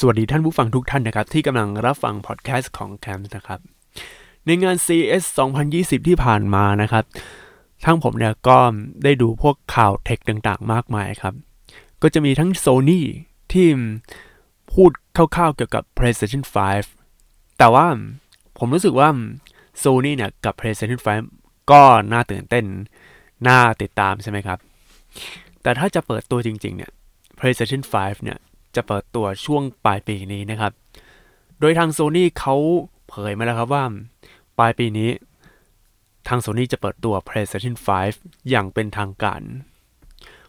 สวัสดีท่านผู้ฟังทุกท่านนะครับ ที่กำลังรับฟังพอดแคสต์ของแคมป์นะครับ ในงาน CES 2020 ที่ผ่านมานะครับ ทั้งผมเนี่ยก็ได้ดูพวกข่าวเทคต่างๆ มากมายครับ ก็จะมีทั้ง Sony ที่พูดคร่าวๆเกี่ยวกับ PlayStation 5 แต่ว่าผมรู้สึกว่า Sony เนี่ยกับ PlayStation 5 ก็น่าตื่นเต้น น่าติดตามใช่ไหมครับ แต่ถ้าจะเปิดตัวจริงๆเนี่ย PlayStation 5 เนี่ย จะเปิดตัวช่วงปลายปีนี้นะครับ โดยทาง Sony เขาเผยมาแล้วครับว่า ปลายปีนี้ ทาง Sony จะเปิดตัว PlayStation 5 อย่างเป็นทางการ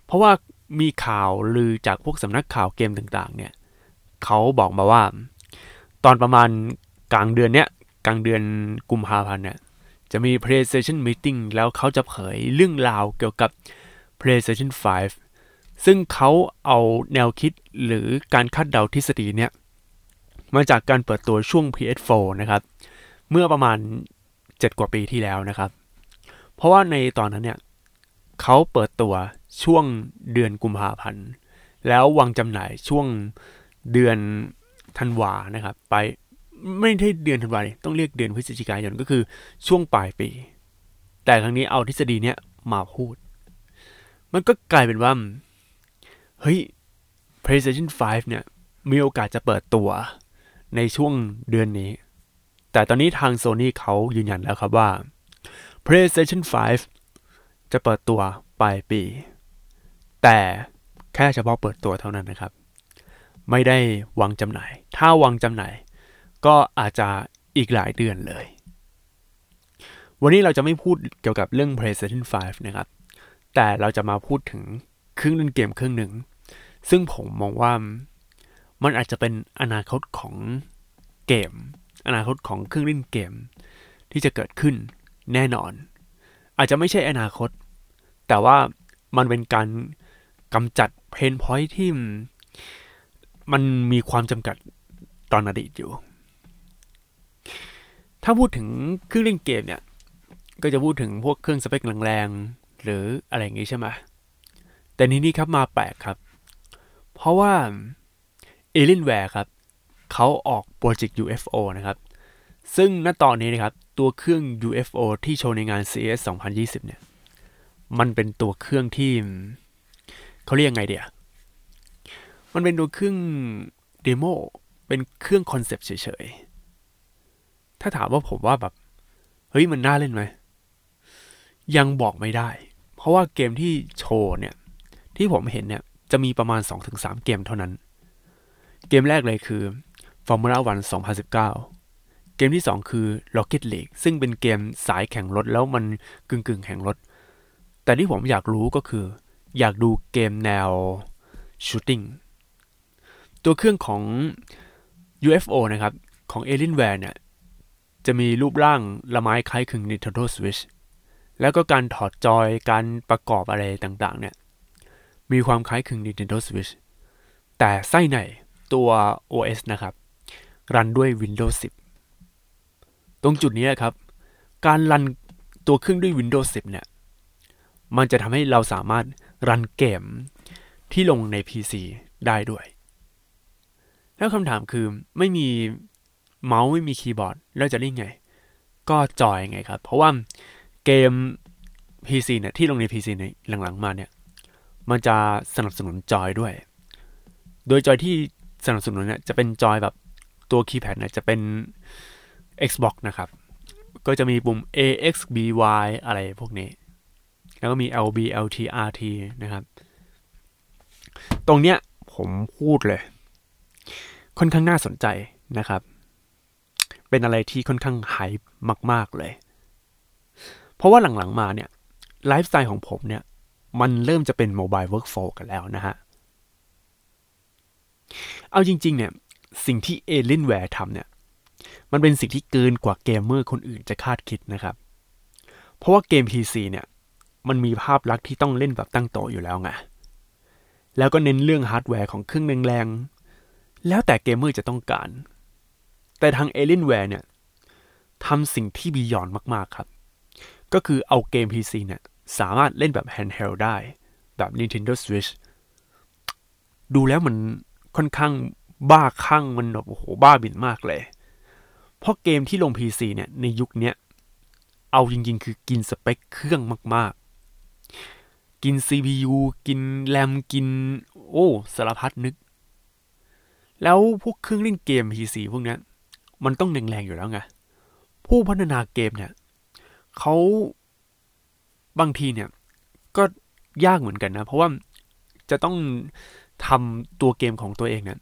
เพราะว่ามีข่าวลือจากพวกสำนักข่าวเกมต่างๆ เนี่ยเขาบอกมาว่า ตอนประมาณกลางเดือนเนี้ยกลางเดือนกุมภาพันธ์เนี่ยจะมี PlayStation Meeting แล้วเขาจะเผยเรื่องราวเกี่ยวกับ PlayStation 5 ซึ่งเขาเอาแนวคิดหรือการคาดเดาทฤษฎีเนี่ยมาจากการเปิดตัวช่วง PS4 นะครับ เมื่อประมาณ 7 กว่าปีที่แล้วนะครับ เพราะว่าในตอนนั้นเนี่ยเขาเปิดตัวช่วงเดือนกุมภาพันธ์ แล้ววางจำหน่ายช่วงเดือนธันวานะครับ ไปไม่ใช่เดือนธันวาต้องเรียกเดือนพฤศจิกายนก็คือช่วงปลายปี แต่ครั้งนี้เอาทฤษฎีเนี้ยมาพูด มันก็กลายเป็นว่า เฮ้ย PlayStation 5 เนี่ย มีโอกาสจะเปิดตัวในช่วงเดือนนี้ แต่ตอนนี้ทาง Sony เขายืนยันแล้วครับว่า PlayStation 5 จะเปิดตัวปลายปี แต่แค่เฉพาะเปิดตัวเท่านั้นนะครับ ไม่ได้วางจำหน่าย ถ้าวางจำหน่าย ก็อาจจะอีกหลายเดือนเลย วันนี้เราจะไม่พูดเกี่ยวกับเรื่อง PlayStation 5 นะครับ แต่เราจะมาพูดถึง ครื่องเล่นเกมเครื่องหนึ่ง ซึ่งผมมองว่ามันอาจจะเป็นอนาคตของเกม อนาคตของเครื่องเล่นเกม ที่จะเกิดขึ้นแน่นอน อาจจะไม่ใช่อนาคต แต่ว่ามันเป็นการกำจัดเพนพอยที่มันมีความจำกัดตอนอดีตอยู่ ถ้าพูดถึงเครื่องเล่นเกมเนี่ย ก็จะพูดถึงพวกเครื่องสเปคแรงๆหรืออะไรอย่างงี้ใช่ไหม แต่นี้นี่ครับมาแปลกครับ เพราะว่า Alienware ครับเขาออกโปรเจกต์ UFO นะครับ ซึ่งณตอนนี้นะครับ ตัวเครื่อง UFO ที่โชว์ในงาน CES 2020 เนี่ย มันเป็นตัวเครื่องที่เขาเรียกไงเดียมันเป็นตัวเครื่อง demo เป็นเครื่อง concept เฉยๆ ถ้าถามว่าผมว่าแบบ เฮ้ยมันน่าเล่นไหม ยังบอกไม่ได้ เพราะว่าเกมที่โชว์เนี่ย ที่ผมเห็นเนี่ยจะมีประมาณ 2-3 เกมเท่านั้น เกมแรกเลยคือ Formula 1 2019 เกมที่ 2 คือ Rocket League ซึ่งเป็นเกมสายแข่งรถแล้วมันกึ่งกึ่งแข่งรถ แต่ที่ผมอยากรู้ก็คือ อยากดูเกมแนว Shooting ตัวเครื่องของ UFO นะครับ ของ Alienware เนี่ย จะมีรูปร่างละไม้คล้ายคลึง Nintendo Switch แล้วก็การถอดจอยการประกอบอะไรต่างๆ เนี่ย มีความคล้ายคลึง Nintendo Switch แต่ไส้ในตัว OS นะครับ รันด้วย Windows 10 ตรงจุดนี้ครับ การรันตัวเครื่องด้วย Windows 10 เนี่ย มันจะทำให้เราสามารถรันเกมที่ลงใน PC ได้ด้วย แล้วคำถามคือไม่มีเมาส์ไม่มีคีย์บอร์ด แล้วจะเล่นไง ก็จอยไงครับ เพราะว่าเกม PC เนี่ยที่ลงใน PC ในหลังๆมาเนี่ย มันจะสนับสนุนจอยด้วย โดยจอยที่สนับสนุนเนี่ยจะเป็นจอยแบบตัวคีย์แพดเนี่ยจะเป็น Xbox นะครับ ก็จะมีปุ่ม A X B Y อะไรพวกนี้ แล้วก็มี L B L T R T นะครับ ตรงเนี้ยผมพูดเลย ค่อนข้างน่าสนใจนะครับ เป็นอะไรที่ค่อนข้างไฮมาก ๆ เลย เพราะว่าหลัง ๆ มาเนี่ย ไลฟ์สไตล์ของผมเนี่ย มันเริ่มจะเป็น mobile workflow กันแล้วนะฮะ เอาจริง ๆ เนี่ย สิ่งที่ Alienware ทำเนี่ย มันเป็นสิ่งที่เกินกว่าเกมเมอร์คนอื่นจะคาดคิดนะครับ เพราะว่าเกม PC เนี่ย มันมีภาพลักษณ์ที่ต้องเล่นแบบตั้งโต๊ะอยู่แล้วไง แล้วก็เน้นเรื่องฮาร์ดแวร์ของเครื่องแรงๆ แล้วแต่เกมเมอร์จะต้องการ แต่ทาง Alienware เนี่ยทำสิ่งที่บียอนมากๆครับ ก็คือเอาเกม PC เนี่ย สามารถเล่นแบบ handheld ได้ แบบ Nintendo Switch ดูแล้วมันค่อนข้างบ้าคลั่งมันแบบโอ้โหบ้าบินมากเลย เพราะเกมที่ลง PC เนี่ยในยุคนี้เอาจริงๆ คือกินสเปคเครื่องมากๆ กิน CPU กินแรมกิน โอ้สารพัดนึก แล้วพวกเครื่องเล่นเกม PC พวกนี้มันต้องแรงๆอยู่แล้วไง ผู้พัฒนาเกมเนี่ยเขา บางทีเนี่ยก็ยากเหมือนกันนะ เพราะว่าจะต้องทำตัวเกมของตัวเองเนี่ย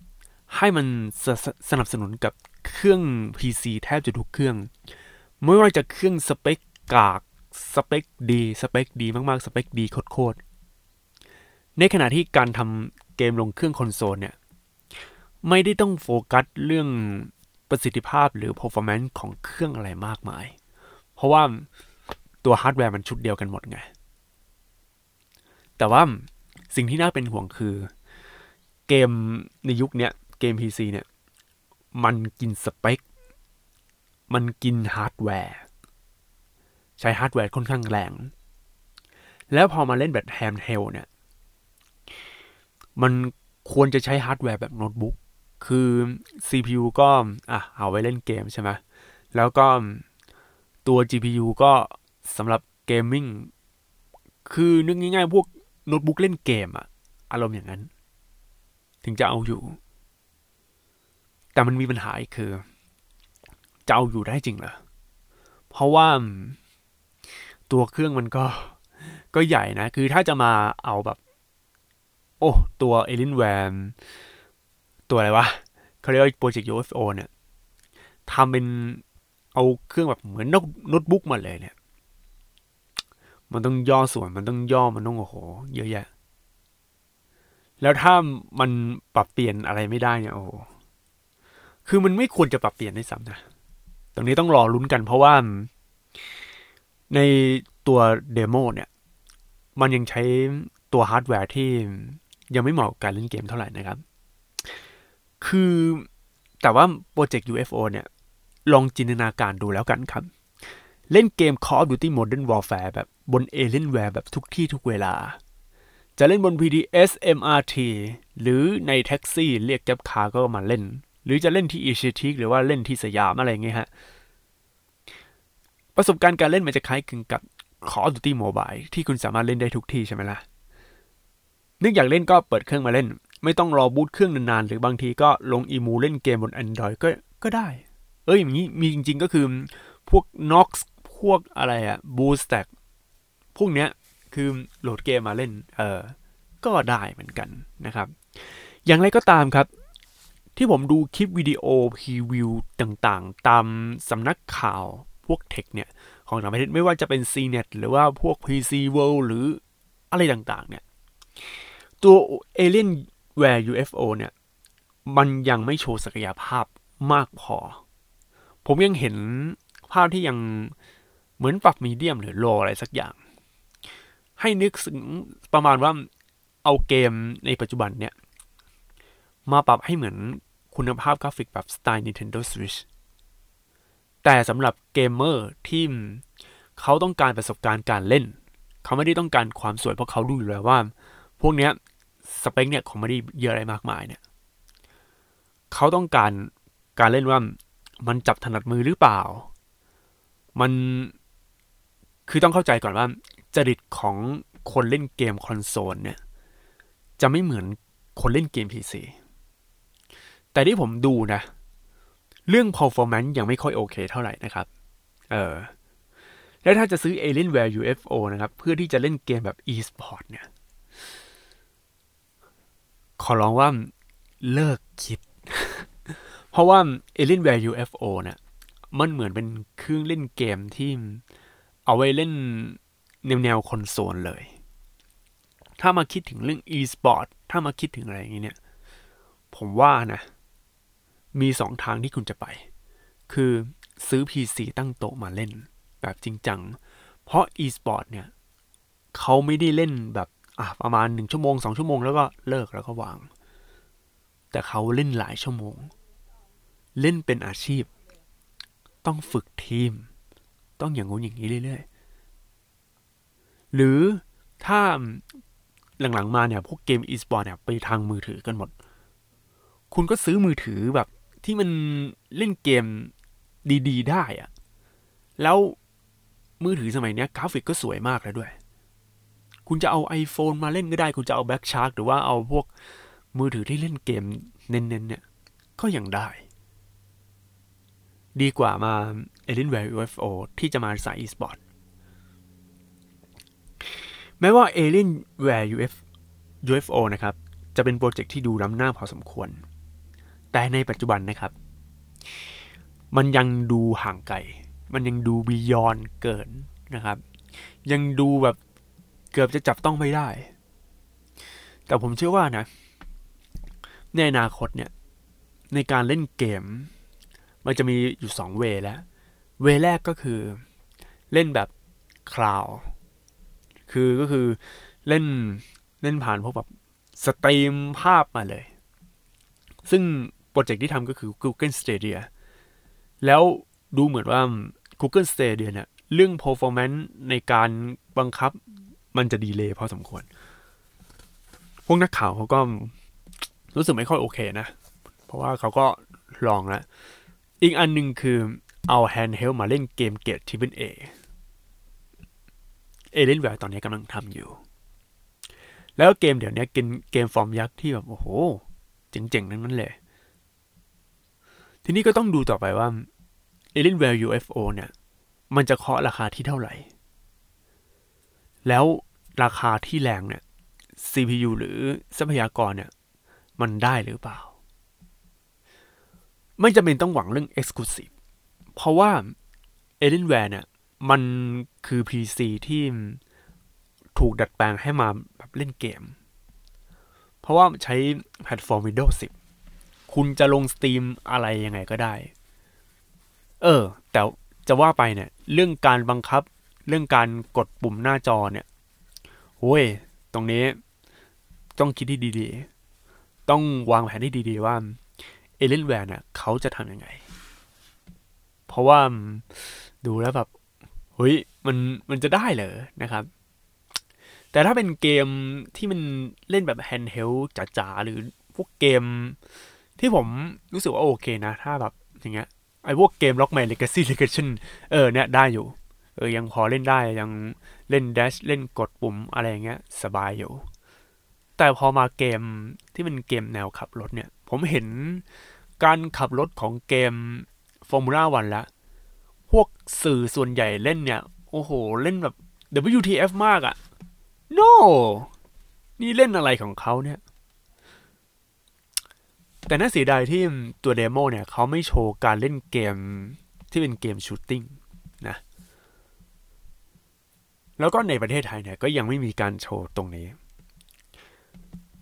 ให้มันสสนับสนุนกับเครื่อง PC แทบจะทุกเครื่อง ไม่ว่าจะเครื่องสเปคกาก สเปคดี สเปคดีมากๆ สเปคดีโคตรในขณะที่การทำเกมลงเครื่องคอนโซลเนี่ย ไม่ได้ต้องโฟกัสเรื่องประสิทธิภาพหรือ performance ของเครื่องอะไรมากมาย เพราะว่า ตัวฮาร์ดแวร์มันชุดเดียวกันหมดไง แต่ว่าสิ่งที่น่าเป็นห่วงคือ เกมในยุคเนี้ยเกม PC เนี่ย มันกินสเปค มันกินฮาร์ดแวร์ ใช้ฮาร์ดแวร์ค่อนข้างแรง แล้วพอมาเล่นแบบแฮมเฮลเนี่ย มันควรจะใช้ฮาร์ดแวร์แบบโน้ตบุ๊ก คือ CPU ก็ อะ เอาไว้เล่นเกมใช่ไหม แล้วก็ตัว GPU ก็ สำหรับ gaming คือนึกง่ายๆพวกโน้ตบุ๊กเล่นเกมอะอารมณ์อย่างนั้น ถึงจะเอาอยู่ แต่มันมีปัญหาอีกคือ จะเอาอยู่ได้จริงเหรอ เพราะว่าตัวเครื่องมันก็ก็ใหญ่นะ คือถ้าจะมาเอาแบบ โอ้ ตัวเอลินแวมตัวอะไรวะเขาเรียกว่าโปรเจกต์ UFO เนี่ยทำเป็นเอาเครื่องแบบเหมือนโน้ตบุ๊กมาเลยเนี่ย มันต้องย่อส่วนมันต้องย่อมันต้องโอ้โห เยอะแยะ แล้วถ้ามันปรับเปลี่ยนอะไรไม่ได้เนี่ยโอ้โหคือมันไม่ควรจะปรับเปลี่ยนได้ซ้ำนะตรงนี้ต้องรอลุ้นกันเพราะว่าในตัว demo เนี่ย มันยังใช้ตัวฮาร์ดแวร์ที่ยังไม่เหมาะกับการเล่นเกมเท่าไหร่นะครับ คือแต่ว่าโปรเจกต์ UFO เนี่ย ลองจินตนาการดูแล้วกันครับ เล่นเกม Call of Duty Modern Warfare แบบ บน Alienware แบบทุกที่ทุกเวลา จะเล่นบน PTS MRT หรือในแท็กซี่เรียกแก๊บคาก็มาเล่น หรือจะเล่นที่อีเชทิกหรือว่าเล่นที่สยามอะไรเงี้ยฮะ ประสบการณ์การเล่นมันจะคล้ายคลึงกับ Call of Duty Mobile ที่คุณสามารถเล่นได้ทุกที่ใช่ไหมล่ะ นึกอยากเล่นก็เปิดเครื่องมาเล่น ไม่ต้องรอบูตเครื่องนานๆ หรือบางทีก็ลงอีมูเล่นเกมบน Android ก็ก็ได้ เอ้ยอย่างนี้มีจริงๆก็คือพวก Nox พวกอะไรอะ Boostack พวกเนี้ยคือโหลดเกมมาเล่นเออก็ได้เหมือนกันนะครับ อย่างไรก็ตามครับที่ผมดูคลิปวิดีโอพรีวิวต่างๆ ตามสำนักข่าวพวกเทคเนี่ย ของต่างประเทศไม่ว่าจะเป็น CNET หรือว่าพวก PC World หรืออะไรต่างๆ เนี่ย ตัว Alienware UFO เนี่ย มันยังไม่โชว์ศักยภาพมากพอ ผมยังเห็นภาพที่ยังเหมือนปรับ medium หรือ low อะไรสักอย่าง ให้นึกถึงประมาณว่าเอาเกมในปัจจุบันเนี่ย มาปรับให้เหมือนคุณภาพกราฟิกแบบสไตล์ Nintendo Switch แต่สำหรับเกมเมอร์ที่เขาต้องการประสบการณ์การเล่น เขาไม่ได้ต้องการความสวยเพราะเขารู้อยู่แล้วว่า พวกเนี้ยสเปคเนี่ยของไม่ได้เยอะอะไรมากมายเนี่ย เขาต้องการการเล่นว่ามันจับถนัดมือหรือเปล่า มันคือต้องเข้าใจก่อนว่า จริตของคนเล่นเกมคอนโซลเนี่ย จะไม่เหมือนคนเล่นเกม PC แต่ที่ผมดูนะ เรื่อง performance ยังไม่ค่อยโอเคเท่าไหร่นะครับ เออ แล้วถ้าจะซื้อ Alienware UFO นะครับ เพื่อที่จะเล่นเกมแบบ e-sport เนี่ย ขอร้องว่าเลิกคิด เพราะว่า Alienware UFO เนี่ย มันเหมือนเป็นเครื่องเล่นเกมที่เอาไว้เล่น แนวแนวคอนโซลเลย ถ้ามาคิดถึงเรื่อง e-sport ถ้ามาคิดถึงอะไรอย่างนี้เนี่ย ผมว่านะ มีสองทางที่คุณจะไป คือซื้อ PC ตั้งโต๊ะมาเล่น แบบจริงจัง เพราะ e-sport เนี่ยเขาไม่ได้เล่นแบบอะประมาณหนึ่งชั่วโมงสองชั่วโมงแล้วก็เลิกแล้วก็วาง แต่เขาเล่นหลายชั่วโมง เล่นเป็นอาชีพ ต้องฝึกทีม ต้องอย่างงู้นอย่างนี้เรื่อยๆ หรือถ้าหลังๆมาเนี่ย พวกเกมอีสปอร์ตเนี่ย ไปทางมือถือกันหมด คุณก็ซื้อมือถือแบบที่มันเล่นเกมดีๆ ได้อะแล้วมือถือสมัยนี้กราฟิกก็สวยมากแล้วด้วย คุณจะเอา iPhone มาเล่นก็ได้ คุณจะเอา Black Shark หรือว่าเอาพวกมือถือที่เล่นเกมเน้นๆเนี่ย ก็ยังได้ ดีกว่ามา Alienware UFO ที่จะมาสาย eSport แม้ว่า Alienware UF UFO นะครับ จะเป็นโปรเจกต์ที่ดูล้ำหน้าพอสมควร แต่ในปัจจุบันนะครับ มันยังดูห่างไกล มันยังดูบียอนเกินนะครับ ยังดูแบบเกือบจะจับต้องไม่ได้ แต่ผมเชื่อว่านะ ในอนาคตเนี่ย ในการเล่นเกม มันจะมีอยู่สองเวแล้ว เวแรกก็คือเล่นแบบคลาว คือก็คือเล่นเล่นผ่านพวกแบบสตรีมภาพมาเลย ซึ่งโปรเจกต์ที่ทำก็คือ Google Stadia แล้วดูเหมือนว่า Google Stadia เนี่ย เรื่อง performance ในการบังคับมันจะ delay พอสมควร พวกนักข่าวเขาก็รู้สึกไม่ค่อยโอเคนะ เพราะว่าเขาก็ลองแล้ว อีกอันหนึ่งคือเอา handheld มาเล่นเกมเกรดที่เป็น A เอเลนแวร์ตอนนี้กำลังทำอยู่ แล้วเกมเดี๋ยวนี้เกมเกมฟอร์มยักษ์ที่แบบโอ้โห เจ๋งๆ ทั้งนั้นเลย ทีนี้ก็ต้องดูต่อไปว่า Alienware UFO เนี่ย มันจะเคาะราคาที่เท่าไหร่ แล้วราคาที่แรงเนี่ย CPU หรือทรัพยากรเนี่ย มันได้หรือเปล่า ไม่จำเป็นต้องหวังเรื่อง Exclusive เพราะว่า Alienware เนี่ย มันคือ PC ที่ถูกดัดแปลงให้มาแบบเล่นเกม เพราะว่าใช้แพลตฟอร์ม Windows 10 คุณจะลง Steam อะไรยังไงก็ได้ เออ แต่จะว่าไปเนี่ย เรื่องการบังคับ เรื่องการกดปุ่มหน้าจอเนี่ยโอ้ย ตรงนี้ต้องคิดที่ดีๆ ต้องวางแผนที่ดีๆว่า Alienware เนี่ยเขาจะทำยังไง เพราะว่าดูแล้วแบบ เฮ้ยมันมันจะได้เหรอนะครับ แต่ถ้าเป็นเกมที่มันเล่นแบบ handheld จ๋าๆหรือพวกเกมที่ผมรู้สึกว่าโอเคนะ ถ้าแบบอย่างเงี้ยไอ้พวกเกม Rockman Legacy Collection เออเนี่ยได้อยู่ เออยังพอเล่นได้ยังเล่น dash เล่นกดปุ่มอะไรอย่างเงี้ยสบายอยู่ แต่พอมาเกมที่เป็นเกมแนวขับรถเนี่ย ผมเห็นการขับรถของเกม Formula One แล้ว พวกสื่อส่วนใหญ่เล่นเนี่ย โอ้โห เล่นแบบ WTF มากอะ no นี่เล่นอะไรของเขาเนี่ย แต่น่าเสียดายที่ตัว demo เนี่ยเขาไม่โชว์การเล่นเกมที่เป็นเกม shooting นะ แล้วก็ในประเทศไทยเนี่ยก็ยังไม่มีการโชว์ตรงนี้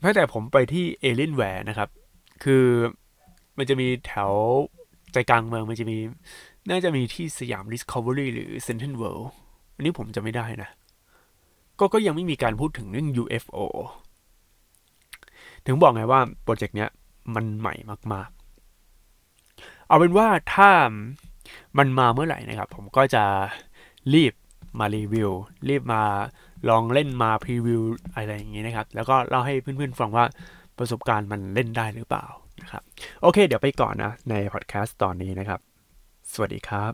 แม้แต่ผมไปที่ Alienware นะครับ คือมันจะมีแถวใจกลางเมืองมันจะมี น่าจะมีที่สยาม Discovery หรือ Central World อันนี้ผมจำไม่ได้นะ ก็ก็ยังไม่มีการพูดถึงเรื่อง UFO ถึงบอกไงว่าโปรเจกต์เนี้ยมันใหม่มาก ๆ เอาเป็นว่าถ้ามันมาเมื่อไหร่นะครับ ผมก็จะรีบมารีวิว รีบมาลองเล่นมาพรีวิวอะไรอย่างนี้นะครับ แล้วก็เล่าให้เพื่อน ๆ ฟังว่าประสบการณ์มันเล่นได้หรือเปล่านะครับ โอเค เดี๋ยวไปก่อนนะ ในพอดแคสต์ตอนนี้นะครับ สวัสดีครับ